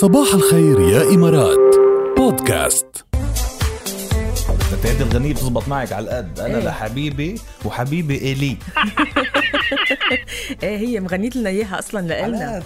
صباح الخير يا إمارات. بودكاست. هذه الغنية بتزبط معك على القد. أنا إيه. لحبيبي وحبيبي إلي هي مغنيت لنا إياها أصلا لنا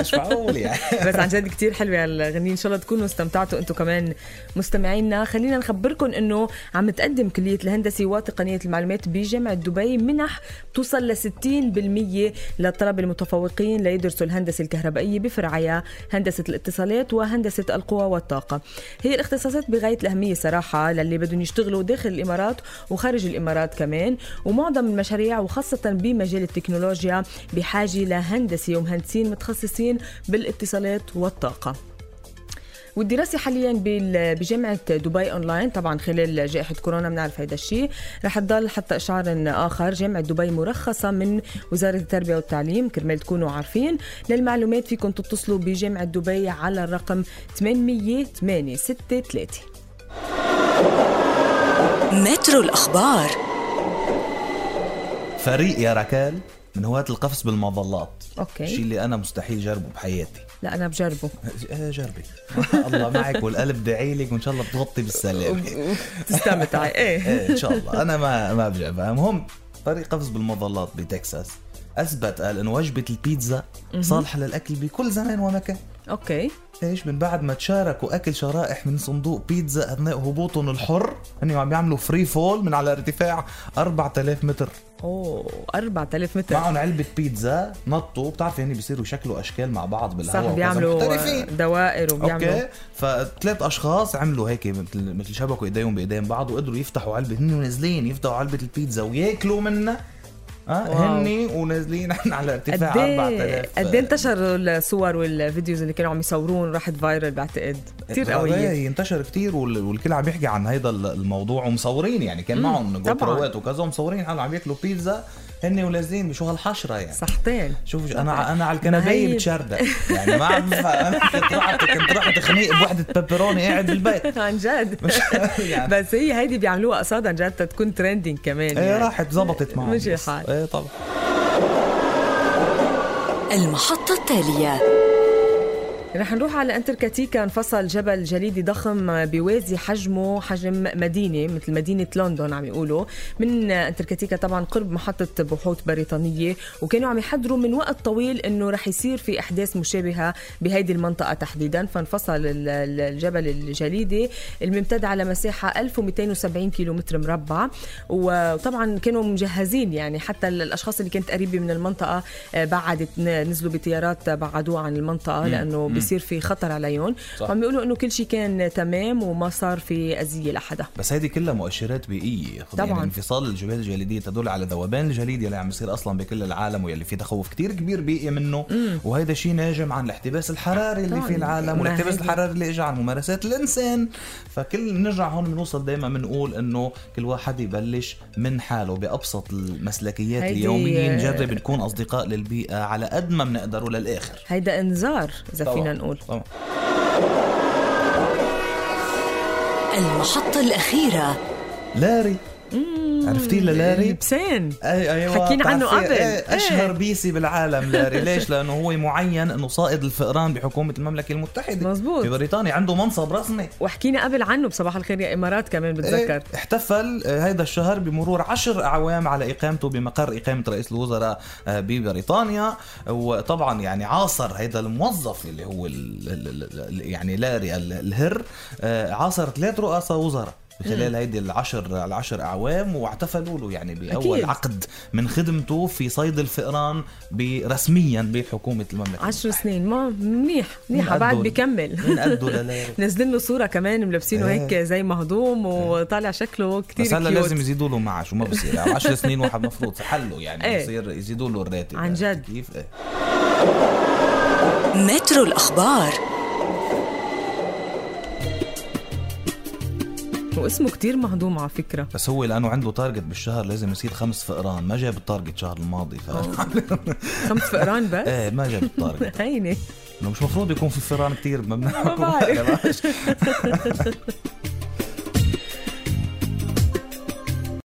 مش معقول يعني. بس عن جد كتير حلوة هالغنية إن شاء الله تكونوا استمتعتوا أنتم كمان مستمعينا. خلينا نخبركم إنه عم تقدم كلية الهندسة وتقنيه المعلومات بجامعة دبي منح توصل ل 60% للطلبه المتفوقين ليدرسوا الهندسة الكهربائية بفرعيها هندسة الاتصالات وهندسة القوى والطاقة. هي الاختصاصات بغاية الأهمية صراحة للي بدهم يشتغلوا داخل الإمارات وخارج الإمارات كمان. ومعظم المشاريع وخاصة بمجال التكنولوجيا بحاجة لهندسه ومهندسين متخصصين بالاتصالات والطاقة. والدراسة حاليا بجامعة دبي أونلاين طبعا خلال جائحة كورونا بنعرف هذا الشيء. رح تضل حتى اشعار آخر جامعة دبي مرخصة من وزارة التربية والتعليم كرمال تكونوا عارفين. للمعلومات فيكم تتصلوا بجامعة دبي على الرقم 8863 مترو الأخبار. فريق يا ركال من هواة القفز بالمظلات. أوكي. الشيء اللي أنا مستحيل جربه بحياتي. لا أنا بجربه. إيه جربي. الله معك والقلب دعي لك وإن شاء الله بتغطي بالسلامة تستمتعي إيه إيه. إن شاء الله. أنا ما ما بجربها. المهم فريق قفز بالمظلات بتكساس. أثبت قال إنه وجبة البيتزا صالحة للأكل بكل زمان ومكان. okay. إيش من بعد ما تشاركوا أكل شرائح من صندوق بيتزا أثناء هبوطهم الحر هن عم يعملوا free fall من على ارتفاع 4000 متر. أوه 4000 متر. معهم علبة بيتزا نطوا بتعرفي هن بيصيروا شكلوا أشكال مع بعض بالهواء صح بيعملوا دوائر وبيعملوا. okay فثلاث أشخاص عملوا هيك مثل مثل شبكوا إيديهم بإيدين بعض وقدروا يفتحوا علبة هن نازلين يفتحوا علبة البيتزا وياكلوا منها. آه wow. هن ونازلين على ارتفاع قد إيه 4000 قد إيه انتشروا الصور وال videos اللي كانوا عم يصورون راحت viral بعتقد كثير قوية قوية انتشر كتير وال- والكل عم يحكي عن هيدا ال- الموضوع ومصورين يعني كان معهم Go طبعاً. Pro ات وكذا ومصورين حالهم عم ياكلوا بيتزا هن ونازلين بشو هالحشرة يعني صحتين شوف أنا أنا على الكنباية بتشردق يعني ما عم. أنا كنت رحت كنت رحت خنيق بوحدة بيبروني قاعد بالبيت عن جد مش يعني بس هي هيدي بيعملوها قصادا جد تكون trending كمان إيه يعني. راحت زبطت معهم مشي بس. الحال. إيه طبعا المحطة التالية رح نروح على انتركتيكا انفصل جبل جليدي ضخم بيوازي حجمه حجم مدينة مثل مدينة لندن عم يقولوا. من انتركتيكا طبعا قرب محطة بحوث بريطانية وكانوا عم يحذروا من وقت طويل إنه رح يصير في أحداث مشابهة بهيدي المنطقة تحديدا. فانفصل ال- ال- الجبل الجليدي الممتد على مساحة 1270 كيلومتر مربع. وطبعا كانوا مجهزين يعني حتى الأشخاص اللي كانت قريبة من المنطقة آه، بعدت نزلوا بطيارات بعدوها عن المنطقة لأنه بيصير في خطر عليهم. وعم بيقولوا إنه كل شيء كان تمام وما صار في أذية لحدا بس هيدي كلها مؤشرات بيئية طبعاً. يعني انفصال الجبال الجليدية تدل على ذوبان الجليد يلي عم يصير أصلا بكل العالم واللي في تخوف كتير كبير بيئي منه. وهيدا شيء ناجم عن الاحتباس الحراري اللي. في العالم والاحتباس الحراري اللي اجى عن ممارسات الإنسان. فكل نرجع هون بنوصل دائما بنقول إنه كل واحد يبلش من حاله بأبسط المسلكيات اليومية. نجرب نكون أصدقاء للبيئة على قد ما بنقدر للاخر هيدا إنذار إذا طبعاً. نقول. طبعا. المحطة الأخيرة. لاري. عرفتي لاري؟ البسينة أيوه حكينا عنه قبل. إيه أشهر إيه. بسينة بالعالم لاري. ليش؟ لأنه هو معين إنه صائد الفئران بحكومة المملكة المتحدة. مزبوط. في بريطانيا عنده منصب رسمي. وحكينا قبل عنه بصباح الخير يا إمارات كمان بتذكر. إيه، احتفل آه، هيدا الشهر بمرور عشر أعوام على إقامته بمقر إقامة رئيس الوزراء آه، ببريطانيا. وطبعا يعني عاصر هيدا الموظف اللي هو ال ال ال يعني لاري ال- الهر آه، عاصر ثلاث رؤساء وزراء. خلال هيدي العشر العشر أعوام واحتفلوا له يعني بأول أكيد. عقد من خدمته في صيد الفئران رسميا بحكومة المملكة. عشر سنين. ما منيح. منيح. من بعد بكمل من قدو للاري نزلين له صورة كمان ملبسينه إيه. هيك زي مهضوم وطالع شكله كتير بس هلا لازم يزيدوا له معه شو ما بصير. يعني 10 سنين واحد مفروض حله يعني إيه. بصير يزيدوا له الراتب. عن عرفت جد. كيف؟ إيه. مترو الأخبار. واسمه كتير مهضوم على فكرة. بس هو لأنه عنده target بالشهر لازم يصيد خمس فئران. ما جاب ال target الشهر الماضي ف خمس فئران بس؟ إيه ما جاب ال target هينه إنه مش مفروض يكون في فئران كثير ما ما بعرف.